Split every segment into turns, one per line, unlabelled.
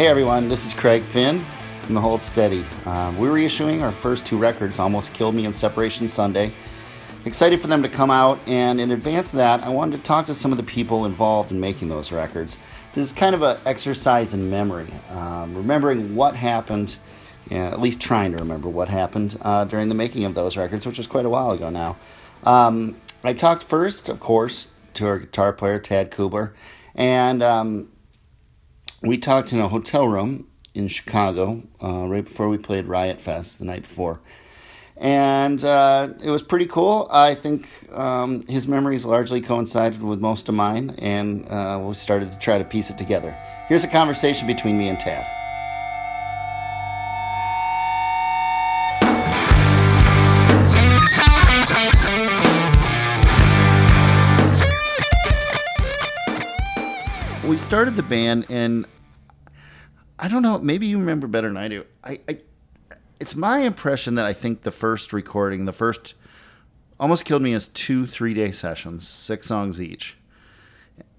Hey everyone, this is Craig Finn from the Hold Steady. Um, we're reissuing our first two records, Almost Killed Me and Separation Sunday. Excited for them to come out, and in advance of that, I wanted to talk to some of the people involved in making those records. This is kind of an exercise in memory, um, remembering what happened, at least trying to remember what happened uh, during the making of those records, which was quite a while ago now. Um, I talked first, of course, to our guitar player, Tad Kubler, and um, we talked in a hotel room in Chicago uh, right before we played Riot Fest the night before. And uh, it was pretty cool. I think um, his memories largely coincided with most of mine, and uh, we started to try to piece it together. Here's a conversation between me and Tad. We started the band, and I don't know. Maybe you remember better than I do. I, I it's my impression that I think the first recording, the first, almost killed me as two three day sessions, six songs each,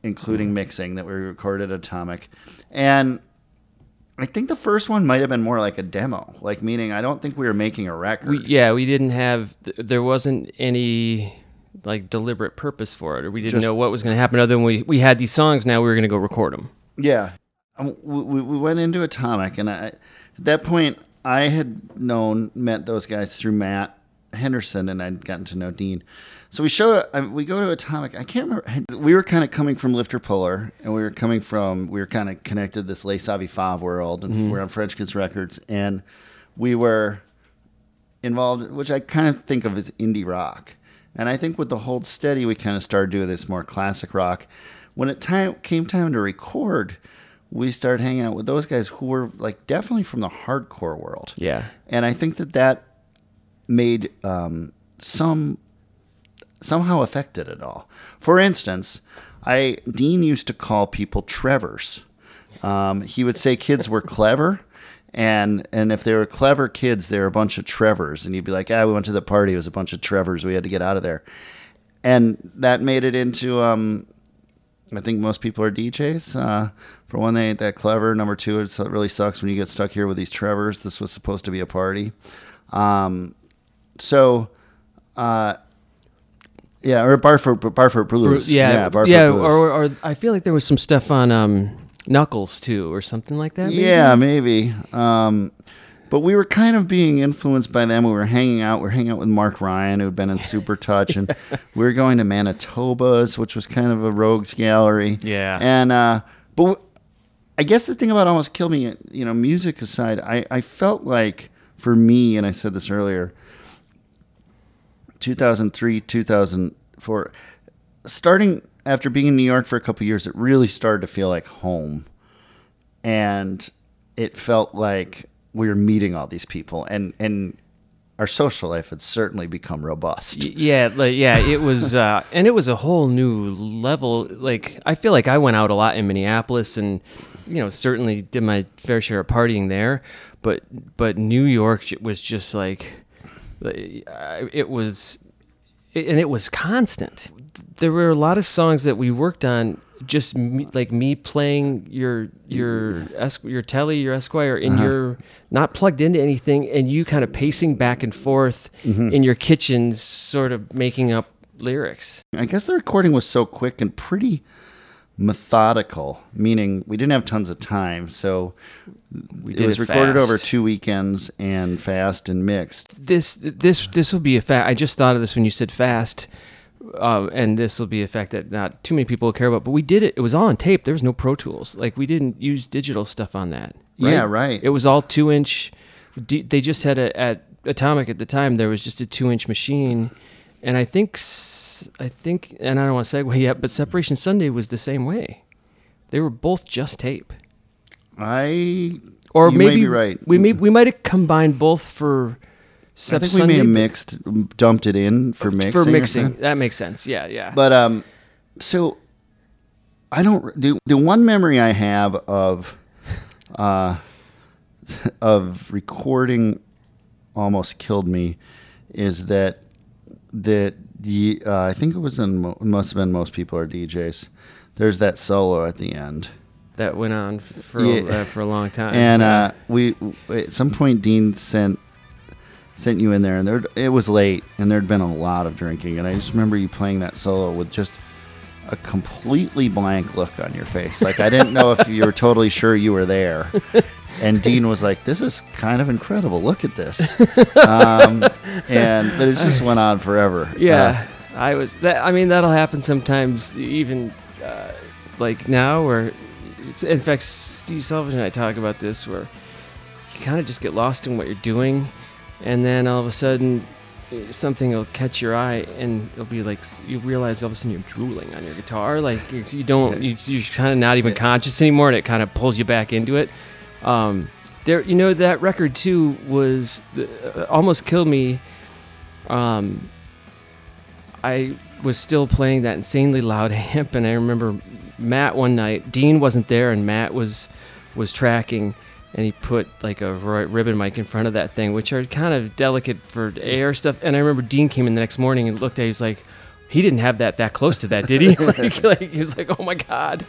including
Mm-hmm.
mixing that we recorded at Atomic, and I think the first one might have been more like a demo, like meaning I don't think we were making a record.
We, yeah, we didn't have. There wasn't any like deliberate purpose for it, or we didn't
Just-
know what was going to happen. Other than we we had these songs. Now we were going to go record them.
Yeah, um, we, we we went into Atomic, and I, at that point, I had known met those guys through Matt Henderson, and I'd gotten to know Dean. So we show I, we go to Atomic. I can't remember. We were kind of coming from Lifter Puller, and we were coming from we were kind of connected this Les Savy Fav world, and we're on Frenchkiss Records, and we were involved, which I kind of think of as indie rock. And I think with the Hold Steady, we kind of started doing this more classic rock. When it time came time to record, we started hanging out with those guys who were like definitely from the hardcore world.
Yeah.
And I think that that made um, some somehow affected it all. For instance, I Dean used to call people Trevors. Um, he would say kids were clever, and and if they were clever kids, they were a bunch of Trevors. And you'd be like, "Ah, we went to the party. It was a bunch of Trevors. We had to get out of there." And that made it into. Um, I think most people are DJs. Uh, for one, they ain't that clever. Number two, it's- it really sucks when you get stuck here with these Trevors. This was supposed to be a party. Um, so, uh, yeah, or Barfruit, Barfruit Blues.
yeah,
Barfruit
yeah,
Blues.
or, or I feel like there was some stuff on um, Knuckles too, or something like that. maybe?
Yeah, maybe. Um, but we were kind of being influenced by them. We were hanging out. We were hanging out with Mark Ryan, who had been in Super Touch, and we were going to Manitoba's, which was kind of a rogues gallery.
Yeah.
And uh, but w- I guess the thing about almost killed me, you know, music aside, I I felt like for me, and I said this earlier, 2003, 2004, starting after being in New York for a couple years, it really started to feel like home. And it felt like we were meeting all these people. And and our social life had certainly become robust.
Yeah, like yeah, it was, uh, and it was a whole new level. Like I feel like I went out a lot in Minneapolis, and you know certainly did my fair share of partying there, but but New York was just like, like, it was, and it was constant. There were a lot of songs that we worked on. Just me, like me playing your your your Tele your Esquire and uh-huh. you're not plugged into anything, and you kind of pacing back and forth mm-hmm. in your kitchen, sort of making up lyrics.
i guess the recording was so quick and pretty methodical meaning we didn't have tons of time so
We
it was
it
recorded over two weekends and fast and mixed
This this this will be a fact. I just thought of this when you said fast. Uh, and this will be a fact that not too many people will care about, but we did it. It was all on tape. There was no Pro Tools. Like we didn't use digital stuff on that.
Yeah, right.
It was all two inch. They just had a at Atomic at the time. There was just a two inch machine, and I think I think, and I don't want to segue yet, but Separation Sunday was the same way. They were both just tape,
i
or
you may
maybe
be right
We may we might have combined both for.
i
Sep
think we
Sunday,
may have mixed dumped it in for mixing
for mixing. That makes sense. Yeah, yeah.
But um, so I don't the the one memory I have of uh of recording almost killed me is that that uh, I think it was in must have been most people are DJs. There's that solo at the end
that went on for
Yeah.
uh, for a long time.
And uh, we at some point Dean sent sent you in there, and there it was late, and there'd been a lot of drinking, and I just remember you playing that solo with just a completely blank look on your face, like I didn't know if you were totally sure you were there. And Dean was like, "This is kind of incredible. Look at this," um, and but it just went on forever.
yeah, I was. That I mean, that'll happen sometimes, even uh, like now, where it's, in fact, Steve Selvidge and I talk about this, where you kind of just get lost in what you're doing, and then all of a sudden. uh, Something will catch your eye, and it'll be like you realize all of a sudden you're drooling on your guitar. Like you, you don't, you're kind of not even conscious anymore, and it kind of pulls you back into it. Um, there, you know, that record too was uh, almost killed me. Um, I was still playing that insanely loud amp, and I remember Matt one night. Dean wasn't there, and Matt was was tracking, and he put like a ribbon mic in front of that thing, which are kind of delicate for air stuff. And I remember Dean came in the next morning and looked at. He's like, he didn't have that that close to that, did he? like, like he was like, oh my god.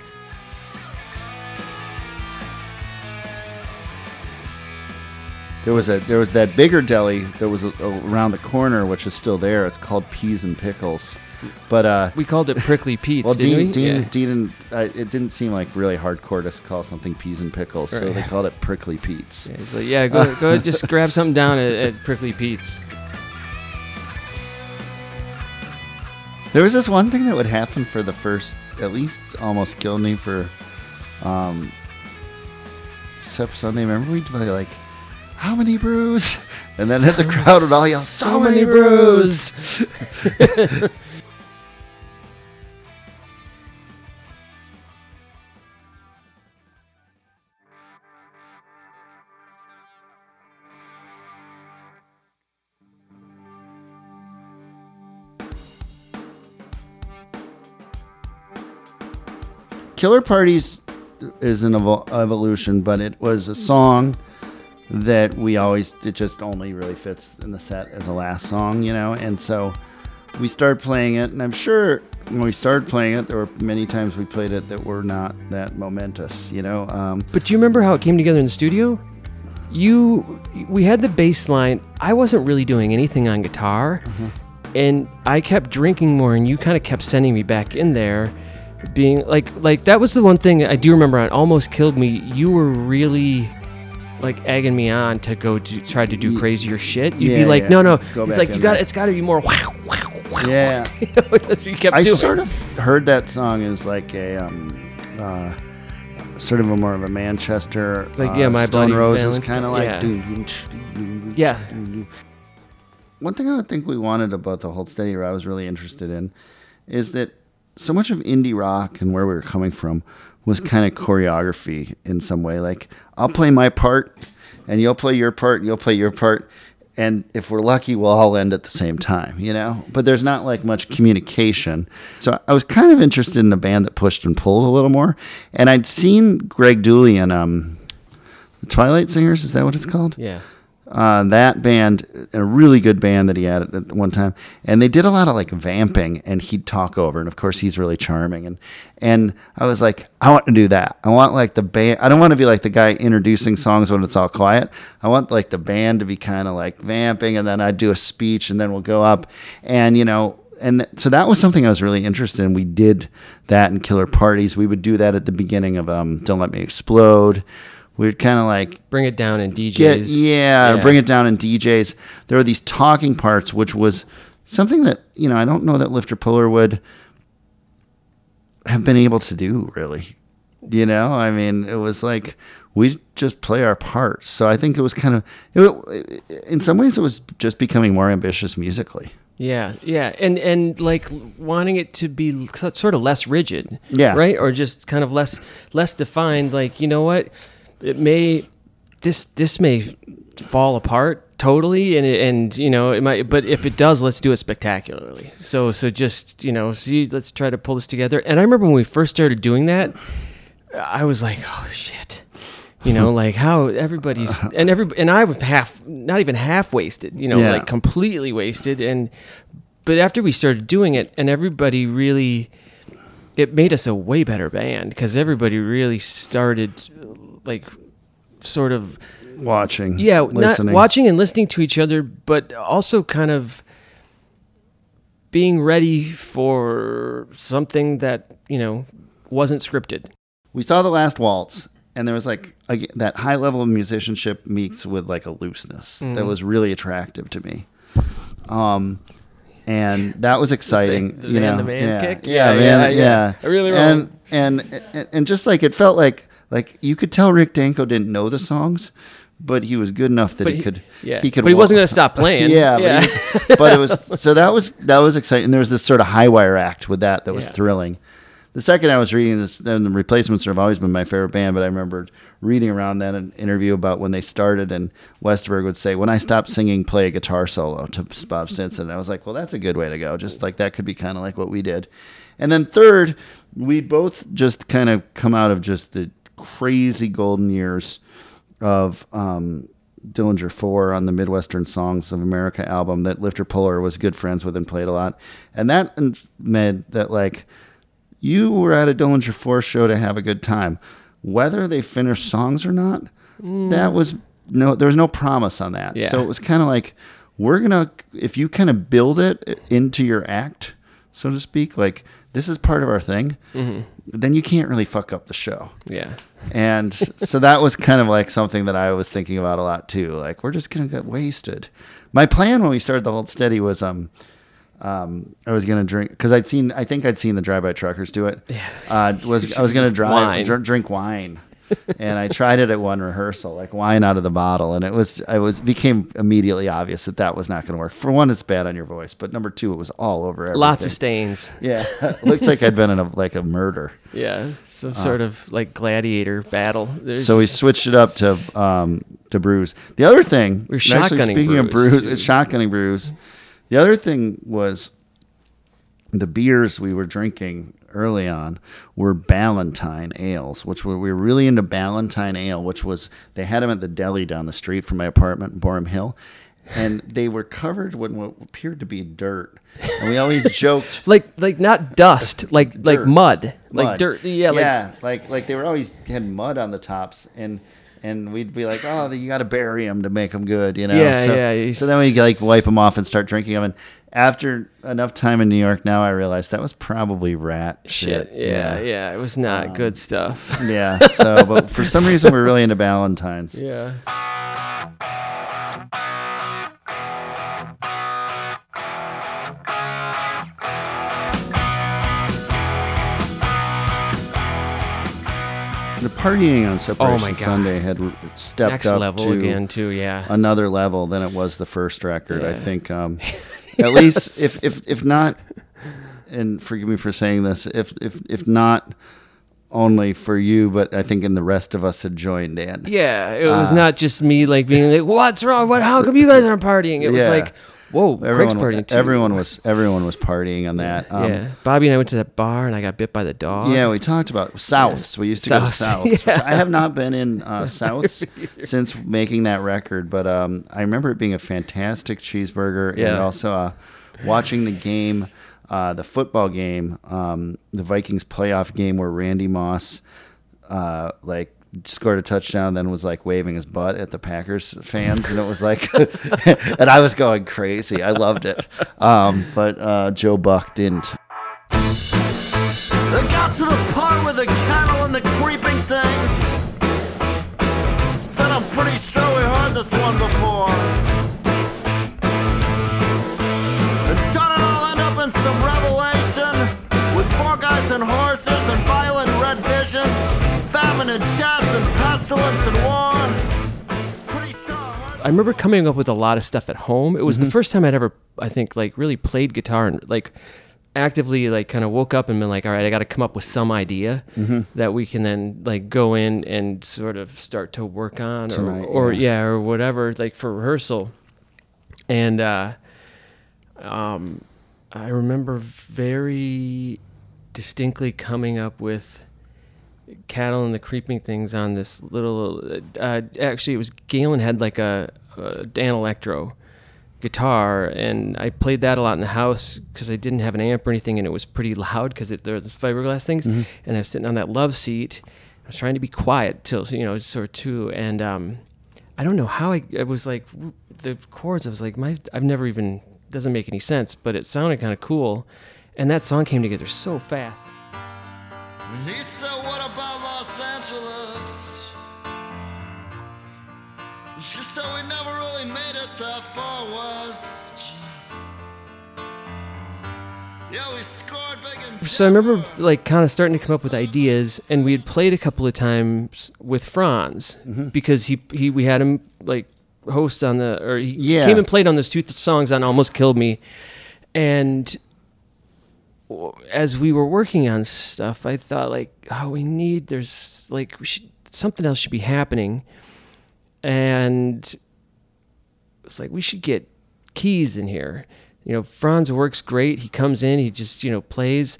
There was a there was that bigger deli that was a, around the corner, which is still there. It's called Peas and Pickles, but uh,
We called it Prickly Pete's,
well,
didn't
Dean,
we?
Dean,
Yeah.
Dean, uh, it didn't seem like really hardcore to call something Peas and Pickles, so they called it Prickly Pete's.
Yeah, he's like, yeah, go, go just grab something down at, at Prickly Pete's.
There was this one thing that would happen for the first, at least almost killed me for, um, Sunday. Remember we'd play like, how many brews? And then hit the crowd would all yell, so, many brews. Killer Parties is an evol- evolution, but it was a song that we always it just only really fits in the set as a last song, you know. And so we started playing it, and I'm sure when we started playing it, there were many times we played it that were not that momentous, you know. Um,
But do you remember how it came together in the studio? You, we had the bass line. I wasn't really doing anything on guitar, and I kept drinking more, and you kind of kept sending me back in there, being like, like that was the one thing I do remember. On almost killed me. You were really like egging me on to go to try to do crazier shit. You'd
Yeah,
be like,
yeah.
no, no.
Go
It's like you got. It's got to be more. Wow, wow, wow.
yeah,
so you kept
I
doing.
sort of heard that song as like a um, uh, sort of a more of a Manchester,
Like,
uh,
yeah, My
Stone Roses kind of like.
yeah.
doo, doo, doo. One thing I think we wanted about the Hold Steady, or I was really interested in, is that so much of indie rock and where we were coming from was kind of choreography in some way. Like I'll play my part, and you'll play your part, and you'll play your part, and if we're lucky, we'll all end at the same time, you know. But there's not like much communication. So I was kind of interested in a band that pushed and pulled a little more, and I'd seen Greg Dulli in um, the Twilight Singers. Is that what it's called?
Yeah.
Uh, that band, a really good band that he had at one time, and they did a lot of like vamping, and he'd talk over, and of course he's really charming, and and I was like, I want to do that. I want like the band. I don't want to be like the guy introducing songs when it's all quiet. I want like the band to be kind of like vamping, and then I'd do a speech, and then we'll go up, and you know. And th- so that was something I was really interested in. We did that in Killer Parties. We would do that at the beginning of um, Don't Let Me Explode. We'd kind of like
Bring it down in DJs.
get yeah, bring it down in DJs. There were these talking parts, which was something that you know I don't know that Lifter Puller would have been able to do really. You know, I mean, it was like we just play our parts. So I think it was kind of, it, in some ways, it was just becoming more ambitious musically.
Yeah, yeah, and and like wanting it to be sort of less rigid,
Yeah.
right, or just kind of less less defined. Like you know what, it may this this may fall apart totally, and and you know it might, but if it does, let's do it spectacularly. So so just you know see, let's try to pull this together. And I remember when we first started doing that, I was like, oh shit. You know, like how everybody's and every and I was half, not even half wasted. You know,
Yeah.
like completely wasted. And but after we started doing it, and everybody really it made us a way better band because everybody really started like sort of
Watching,
yeah
listening.
not watching and listening to each other but also kind of being ready for something that you know wasn't scripted
we saw the last waltz and there was like a, that high level of musicianship meets with like a looseness
Mm-hmm.
that was really attractive to me um and that was exciting
the
you
man
know
the man
yeah,
kick?
yeah,
Yeah,
man,
yeah,
yeah,
yeah. I really
and, and and and just like it felt like like you could tell Rick Danko didn't know the songs but he was good enough that he,
he-
could
yeah.
he could
But he wasn't gonna stop playing.
yeah,
Yeah.
But, was, but it was so that was that was exciting there was this sort of high wire act with that that was
Yeah.
thrilling the second I was reading this, and the replacements have always been my favorite band, but I remember reading around that an interview about when they started, and Westerberg would say, "When I stopped singing, play a guitar solo to Bob Stinson." And I was like, "Well, that's a good way to go. Just like that could be kind of like what we did." And then third, we both just kind of come out of just the crazy golden years of um, Dillinger Four on the Midwestern Songs of America album that Lifter Puller was good friends with and played a lot, and that meant that like you were at a Dillinger Four show to have a good time, whether they finished songs or not. That was no, there was no promise on that.
Yeah.
So it was kind of like we're gonna if you kind of build it into your act, so to speak, like this is part of our thing, then you can't really fuck up the show.
yeah
And so that was kind of like something that I was thinking about a lot too. Like we're just gonna get wasted. My plan when we started the Hold Steady was um um I was gonna drink because I'd seen I think I'd seen the Drive By Truckers do it. Yeah. Uh, was I was gonna drive
Wine.
dr- drink wine. And I tried it at one rehearsal, like wine out of the bottle, and it was I was became immediately obvious that that was not going to work. For one, it's bad on your voice, but number two, it was all over everything.
lots of stains
Yeah, looks like I'd been in a like a murder.
yeah some sort of like gladiator battle There's
Uh. So we switched it up to um, to brews. The other thing,
We're
actually
shotgunning
speaking of
brews,
brews, it's shotgunning brews. The other thing was the beers we were drinking early on were Ballantine ales, which were we were really into Ballantine ale, which was they had them at the deli down the street from my apartment in Boerum Hill. And they were covered with what appeared to be dirt, and we always joked
like like not dust like like
Dirt.
mud like
mud.
dirt yeah like
yeah, like like they were always had mud on the tops, and and we'd be like, oh, you got to bury them to make them good, you know.
Yeah,
so,
yeah,
So then we like wipe them off and start drinking them, and after enough time in New York, now I realize that was probably rat shit.
shit yeah yeah it was not um, good stuff
yeah. So, but for some reason, we're really into Ballantine's.
yeah
partying on Separation
Oh my God.
Sunday had stepped
next
up
level
to
again too yeah
another level than it was the first record. I think um, at least if, if if not, and forgive me for saying this, if if if not only for you, but I think in the rest of us had joined in.
Yeah, it was
Uh,
not just me like being like, "What's wrong? What? How come you guys aren't partying?" It was like, "Whoa, Craig's
Everyone,
partying too."
everyone was everyone was partying on that. Um,
yeah, Bobby and I went to that bar and I got bit by the dog.
Yeah, we talked about Souths. We used to go to
Souths,
Souths.
yeah.
I have not been in uh, Souths since making that record, but um, I remember it being a fantastic cheeseburger and also uh, watching the game, uh, the football game, um, the Vikings playoff game where Randy Moss, uh, like. Scored a touchdown, then was like waving his butt at the Packers fans, and it was like, and I was going crazy. I loved it, um, but uh, Joe Buck didn't.
Got to the part with the cattle and the creeping things. Said I'm pretty sure we heard this one before. I
remember coming up with a lot of stuff at home. It was
Mm-hmm.
the first time I'd ever, I think, like really played guitar and like actively like kind of woke up and been like, all right, I got to come up with some idea
Mm-hmm.
that we can then like go in and sort of start to work on or, or
yeah.
yeah, or whatever, like for rehearsal. And uh, um, I remember very distinctly coming up with cattle and the creeping things on this little uh, actually it was galen had like a, a Danelectro guitar, and I played that a lot in the house because I didn't have an amp or anything, and it was pretty loud because there was fiberglass things. And I was sitting on that love seat. I was trying to be quiet till you know sort of two, and um, I don't know how I. It was like the chords. I was like, my I've never even doesn't make any sense, but it sounded kind of cool, and that song came together so fast.
And She said, We never really made it that far west. Yeah, we scored big in
So I remember like kind of starting to come up with ideas, and we had played a couple of times with Franz mm-hmm. because he he we had him like host on the or he
Yeah.
came and played on those two th- songs on Almost Killed Me, and as we were working on stuff, I thought like, oh, we need there's like we should something else should be happening, and it's like we should get keys in here. You know, Franz works great. He comes in, he just, you know, plays.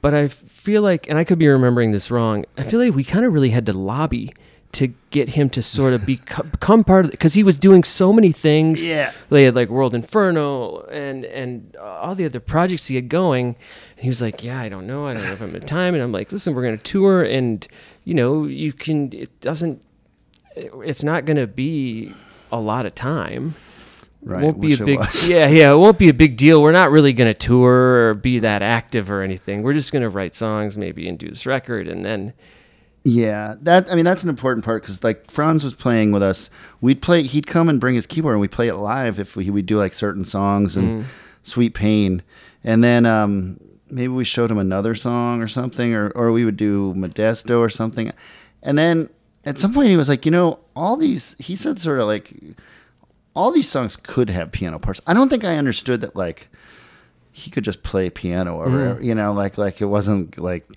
But I feel like, and I could be remembering this wrong, I feel like we kind of really had to lobby to get him to sort of become, become part of it because he was doing so many things.
Yeah.
They had like World Inferno and and all the other projects he had going. And he was like, "Yeah, I don't know. I don't know if I'm in time." And I'm like, "Listen, we're going to tour, and you know, you can. It doesn't. It's not going to be a lot of time."
Right,
won't be a big yeah yeah it won't be a big deal we're not really going to tour or be that active or anything we're just going to write songs maybe and do this record and then
Yeah, that I mean that's an important part because like Franz was playing with us. We'd play. He'd come and bring his keyboard, and we'd play it live if we would do like certain songs and Sweet Payne, and then um, maybe we showed him another song or something, or or we would do Modesto or something, and then at some point he was like, you know, all these. He said sort of like, all these songs could have piano parts. I don't think I understood that like he could just play piano or whatever, mm. you know, like like it wasn't like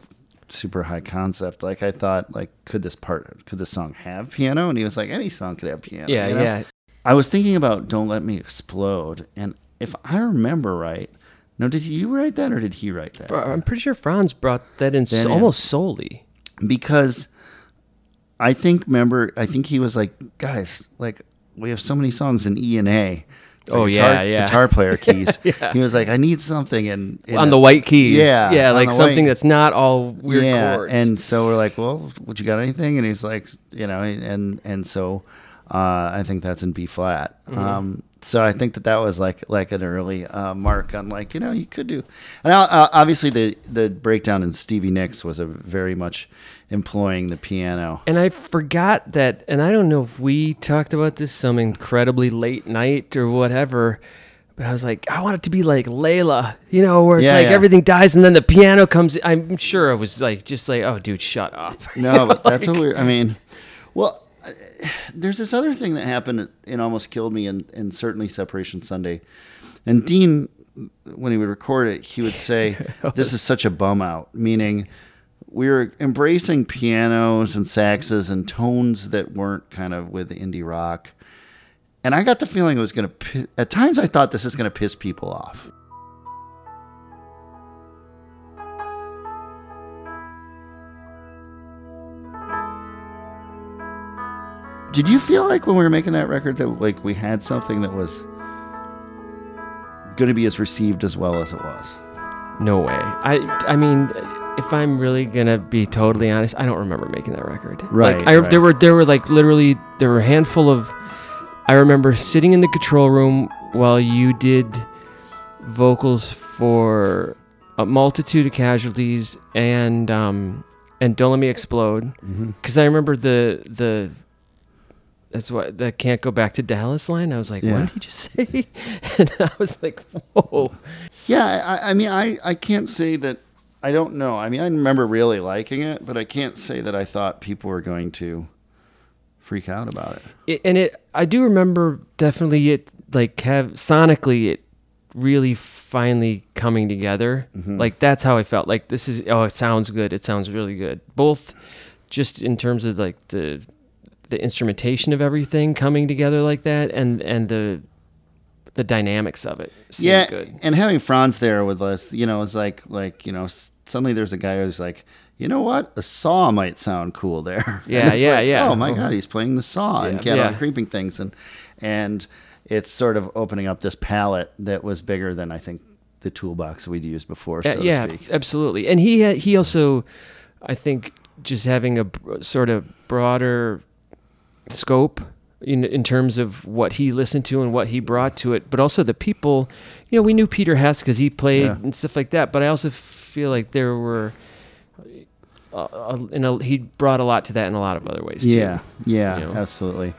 super high concept. Like I thought, like could this part, could this song have piano? And he was like, any song could have piano.
yeah
you know?
yeah
I was thinking about "Don't Let Me Explode," and if I remember right, no, did you write that or did he write that?
i'm pretty sure franz brought that in
Then
so,
in.
almost solely
because I think remember I think he was like, guys, like we have so many songs in E and A. Like
Oh,
guitar,
yeah, yeah.
guitar player keys. He was like, I need something in, in
on
a-
the white keys
Yeah,
yeah like something
white-
that's not all weird
yeah,
chords
and so we're like, well, would you got anything? And he's like, you know, and and so uh, I think that's in B flat.
Mm-hmm.
Um, so I think that that was like like an early uh, mark on like you know you could do, and uh, obviously the the breakdown in Stevie Nicks was a very much employing the piano.
and I forgot that, and I don't know if we talked about this some incredibly late night or whatever, but I was like, I want it to be like Layla, you know, where it's
Yeah,
like
yeah.
everything dies and then the piano comes. I'm sure it was like, just like, oh, dude, shut up.
No, but that's what we're. I mean, well, uh, there's this other thing that happened and almost killed me, and, and certainly Separation Sunday. And Dean, when he would record it, he would say, "This is such a bum out," meaning we were embracing pianos and saxes and tones that weren't kind of with indie rock. And I got the feeling it was going to. At times, I thought this is going to piss people off. Did you feel like when we were making that record that like we had something that was going to be as received as well as it was?
No way. I I mean, if I'm really gonna be totally honest, I don't remember making that record.
Right,
Like, I,
right.
There were there were like literally there were a handful of. I remember sitting in the control room while you did vocals for a multitude of casualties and um and Don't Let Me Explode
Mm-hmm.
because I remember the the. That's what the can't go back to Dallas line. I was like,
Yeah.
what did he just say? And I was like, whoa.
Yeah, I, I mean, I, I can't say that. I don't know. I mean, I remember really liking it, but I can't say that I thought people were going to freak out about it.
it, and it I do remember definitely it like have sonically it really finally coming together. Mm-hmm. Like that's how I felt. Like this is oh it sounds good. It sounds really good. Both just in terms of like the the instrumentation of everything coming together like that and and the the dynamics of it.
yeah,
good.
and having Franz there with us, you know, it's like like you know, suddenly there's a guy who's like, you know what, a saw might sound cool there. And
Yeah, yeah,
like,
yeah.
Oh my. God, he's playing the saw and
Yeah,
Cattle and
yeah.
the Creeping Things, and and it's sort of opening up this palette that was bigger than I think the toolbox we'd used before, so
Uh, yeah,
to speak.
absolutely. And he had, he also, I think, just having a br- sort of broader scope in in terms of what he listened to and what he brought to it, but also the people. You know, we knew Peter Hess because he played
Yeah.
and stuff like that. But I also feel like there were. Uh, uh, in a, he brought a lot to that in a lot of other ways too.
Yeah, yeah,
you know?
absolutely.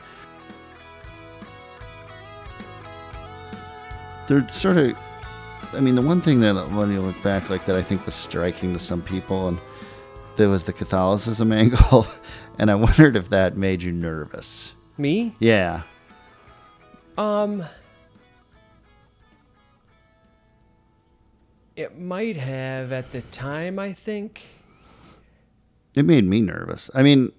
They're sort of, I mean, the one thing that when you look back, like that, I think was striking to some people, and there was the Catholicism angle, and I wondered if that made you nervous.
Me?
Yeah,
Um, it might have at the time. I think.
it made me nervous. I mean,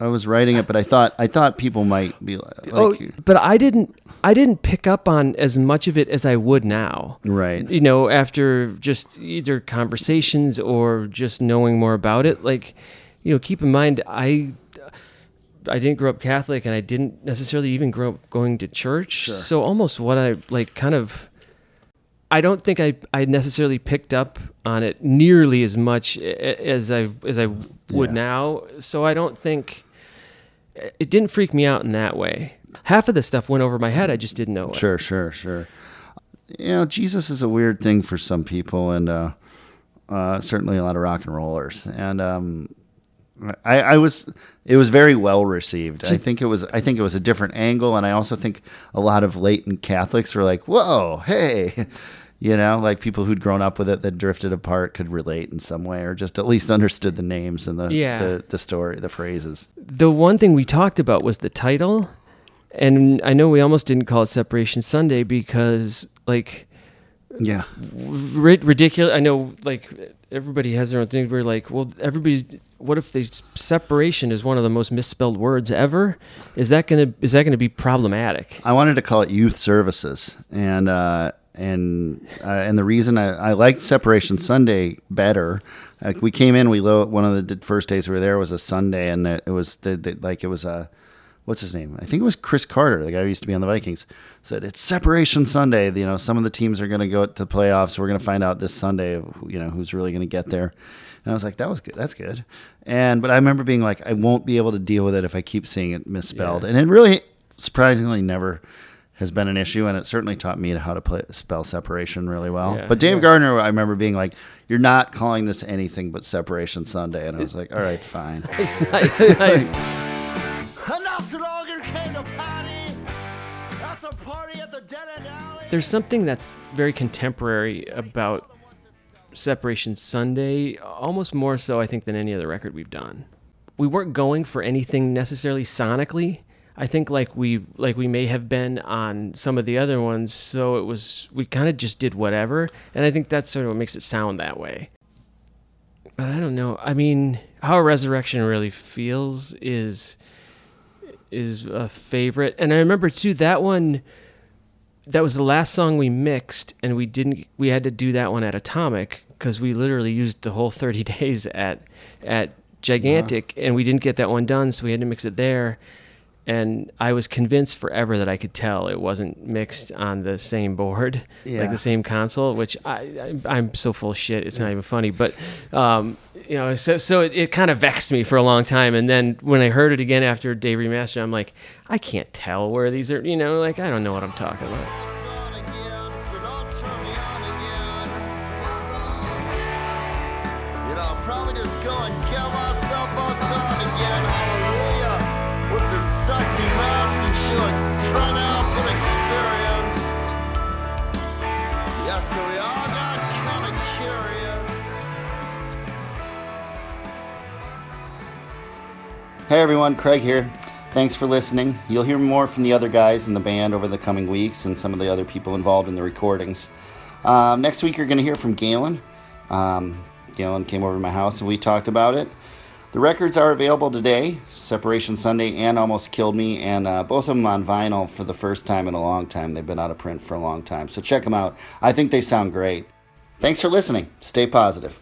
I was writing it, but I thought I thought people might be like,
oh, but I didn't. I didn't pick up on as much of it as I would now.
right,
You know, after just either conversations or just knowing more about it. Like, you know, keep in mind, I. I didn't grow up Catholic, and I didn't necessarily even grow up going to church. So almost what I like, kind of. I don't think I, I necessarily picked up on it nearly as much as I as I would
Yeah.
now. So I don't think it didn't freak me out in that way. Half of the stuff went over my head. I just didn't know it.
Sure, sure, sure. You know, Jesus is a weird thing for some people, and uh, uh, certainly a lot of rock and rollers. And um, I, I was, it was very well received. I think it was, I think it was a different angle, and I also think a lot of latent Catholics were like, "Whoa, hey." You know, like people who'd grown up with it that drifted apart could relate in some way, or just at least understood the names and the
Yeah.
the, the story, the phrases.
the one thing we talked about was the title and i know we almost didn't call it separation sunday because like
Yeah,
ri- ridiculous i know like everybody has their own thing we're like well everybody's what if they separation is one of the most misspelled words ever? Is that gonna is that gonna be problematic?
I wanted to call it youth services, and uh, and uh, and the reason I, I liked Separation Sunday better, like we came in, we lo- one of the first days we were there was a Sunday, and it was the, the like it was a what's his name? I think it was Chris Carter, the guy who used to be on the Vikings. Said it's Separation Sunday. You know, some of the teams are going to go to the playoffs. We're going to find out this Sunday, you know, who's really going to get there. And I was like, that was good. That's good. And but I remember being like, I won't be able to deal with it if I keep seeing it misspelled. And it really, surprisingly, never has been an issue. And it certainly taught me how to play, spell separation really well.
Yeah,
but Dave
yeah.
Gardner, I remember being like, you're not calling this anything but Separation Sunday. And I was like, all right, fine.
nice nice nice there's something that's very contemporary about Separation Sunday, almost more so, I think, than any other record we've done. We weren't going for anything necessarily sonically. I think like we like we may have been on some of the other ones, so it was we kind of just did whatever, and I think that's sort of what makes it sound that way. But I don't know. I mean, how Resurrection really feels is is a favorite, and I remember too that one that was the last song we mixed and we didn't we had to do that one at atomic because we literally used the whole 30 days at at gigantic and we didn't get that one done so we had to mix it there and i was convinced forever that i could tell it wasn't mixed on the same board
Yeah.
like the same console which I, I i'm so full of shit it's not even funny but um you know so so it, it kind of vexed me for a long time and then when i heard it again after Dave remastered, i'm like i can't tell where these are you know like i don't know what i'm talking about
Hey everyone, Craig here. Thanks for listening. You'll hear more from the other guys in the band over the coming weeks and some of the other people involved in the recordings. Um, next week, you're going to hear from Galen. Um, Galen came over to my house and we talked about it. The records are available today Separation Sunday and Almost Killed Me, and uh, both of them on vinyl for the first time in a long time. They've been out of print for a long time, so check them out. I think they sound great. Thanks for listening. Stay positive.